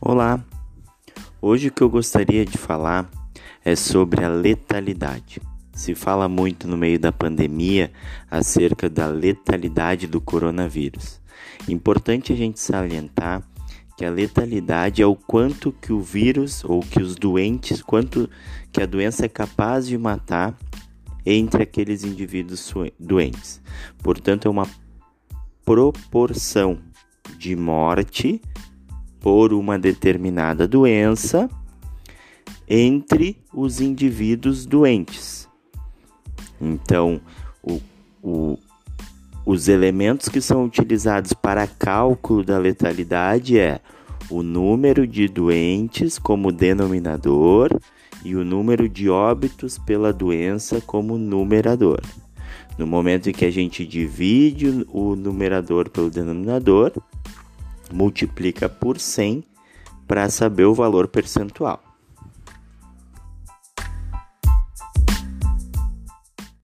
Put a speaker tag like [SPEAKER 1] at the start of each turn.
[SPEAKER 1] Olá! Hoje o que eu gostaria de falar é sobre a letalidade. Se fala muito no meio da pandemia acerca da letalidade do coronavírus. Importante a gente salientar que a letalidade é o quanto que o vírus ou que os doentes, quanto que a doença é capaz de matar entre aqueles indivíduos doentes. Portanto, é uma proporção de morte por uma determinada doença entre os indivíduos doentes. Então, o, o, os elementos que são utilizados para cálculo da letalidade é o número de doentes como denominador e o número de óbitos pela doença como numerador. No momento em que a gente divide o numerador pelo denominador, multiplica por 100 para saber o valor percentual.